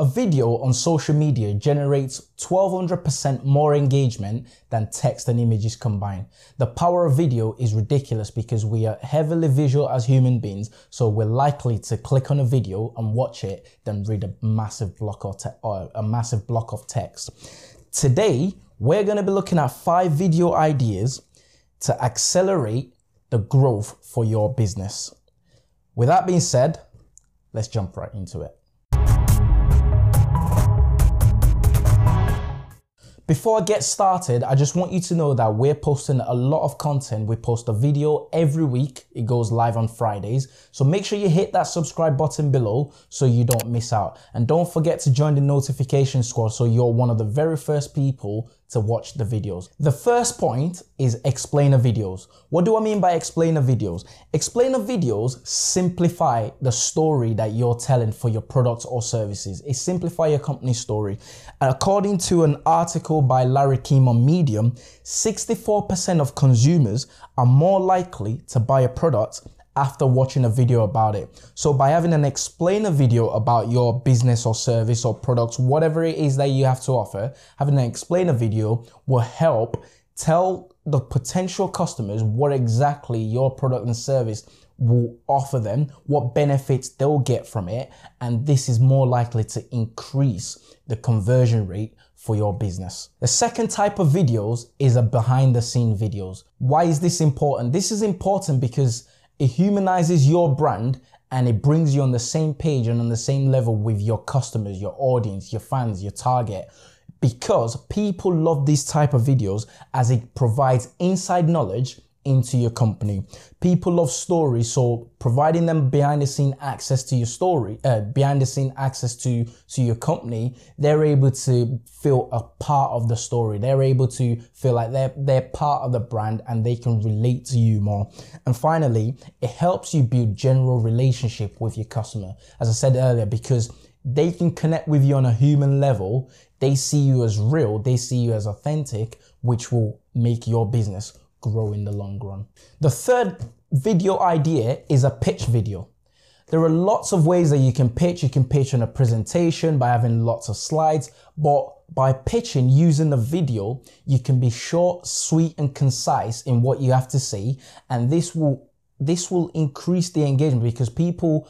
A video on social media generates 1200% more engagement than text and images combined. The power of video is ridiculous because we are heavily visual as human beings, so we're likely to click on a video and watch it than read a massive block or a massive block of text. Today, we're going to be looking at five video ideas to accelerate the growth for your business. With that being said, let's jump right into it. Before I get started, I just want you to know that we're posting a lot of content. We post a video every week. It goes live on Fridays. So make sure you hit that subscribe button below so you don't miss out. And don't forget to join the notification squad so you're one of the very first people to watch the videos. The first point is explainer videos. What do I mean by explainer videos? Explainer videos simplify the story that you're telling for your products or services. It simplify your company story. And according to an article by Larry Kim on Medium, 64% of consumers are more likely to buy a product after watching a video about it. So by having an explainer video about your business or service or products, whatever it is that you have to offer, having an explainer video will help tell the potential customers what exactly your product and service will offer them, what benefits they'll get from it, and this is more likely to increase the conversion rate for your business. The second type of videos is a behind the scene videos. Why is this important? This is important because it humanizes your brand and it brings you on the same page and on the same level with your customers, your audience, your fans, your target. Because people love these type of videos as it provides inside knowledge into your company. People love stories, so providing them behind the scene access to your story, uh, behind the scene access to to your company, they're able to feel a part of the story. They're able to feel like they're they're part of the brand and they can relate to you more. And finally, it helps you build general relationship with your customer. As I said earlier, because they can connect with you on a human level. They see you as real. They see you as authentic, which will make your business grow in the long run. The third video idea is a pitch video. There are lots of ways that you can pitch. You can pitch in a presentation by having lots of slides, but by pitching using a video, you can be short, sweet, and concise in what you have to say. And this will, this will increase the engagement because people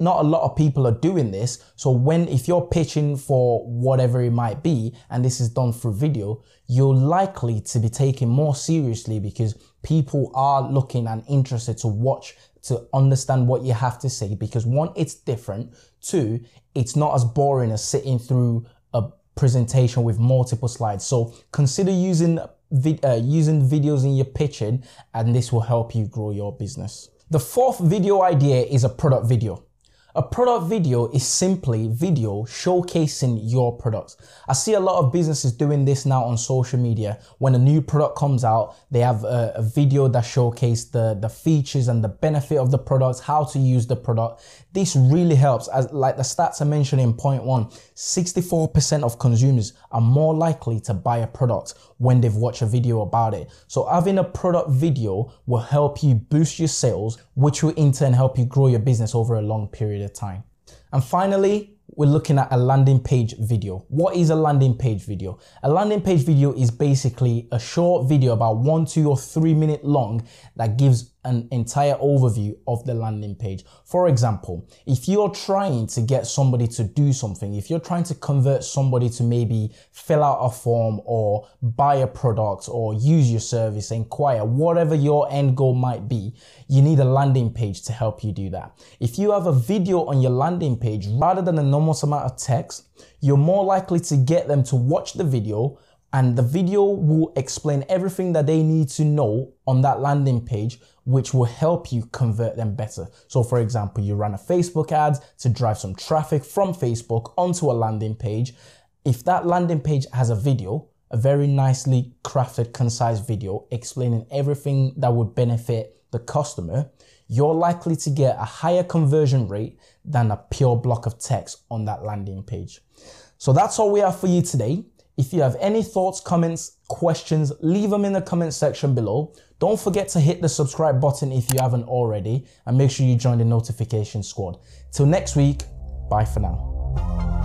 not a lot of people are doing this. So when, if you're pitching for whatever it might be, and this is done through video, you're likely to be taken more seriously because people are looking and interested to watch, to understand what you have to say. Because one, it's different. Two, it's not as boring as sitting through a presentation with multiple slides. So consider using uh, using videos in your pitching, and this will help you grow your business. The fourth video idea is a product video. A product video is simply video showcasing your product. I see a lot of businesses doing this now on social media. When a new product comes out, they have a, a video that showcases the, the features and the benefit of the product, how to use the product. This really helps. As like the stats I mentioned in point one, 64% of consumers are more likely to buy a product when they've watched a video about it. So having a product video will help you boost your sales, which will in turn help you grow your business over a long period of time. And finally, we're looking at a landing page video. What is a landing page video? A landing page video is basically a short video about one, two, or three minute long that gives an entire overview of the landing page. For example, if you're trying to get somebody to do something, if you're trying to convert somebody to maybe fill out a form or buy a product or use your service, inquire, whatever your end goal might be, you need a landing page to help you do that. If you have a video on your landing page rather than a normal amount of text, you're more likely to get them to watch the video and the video will explain everything that they need to know on that landing page which will help you convert them better. So for example, you run a Facebook ad to drive some traffic from Facebook onto a landing page. If that landing page has a video, a very nicely crafted, concise video explaining everything that would benefit the customer, you're likely to get a higher conversion rate than a pure block of text on that landing page. So that's all we have for you today. If you have any thoughts, comments, questions, leave them in the comment section below. Don't forget to hit the subscribe button if you haven't already and make sure you join the notification squad. Till next week, bye for now.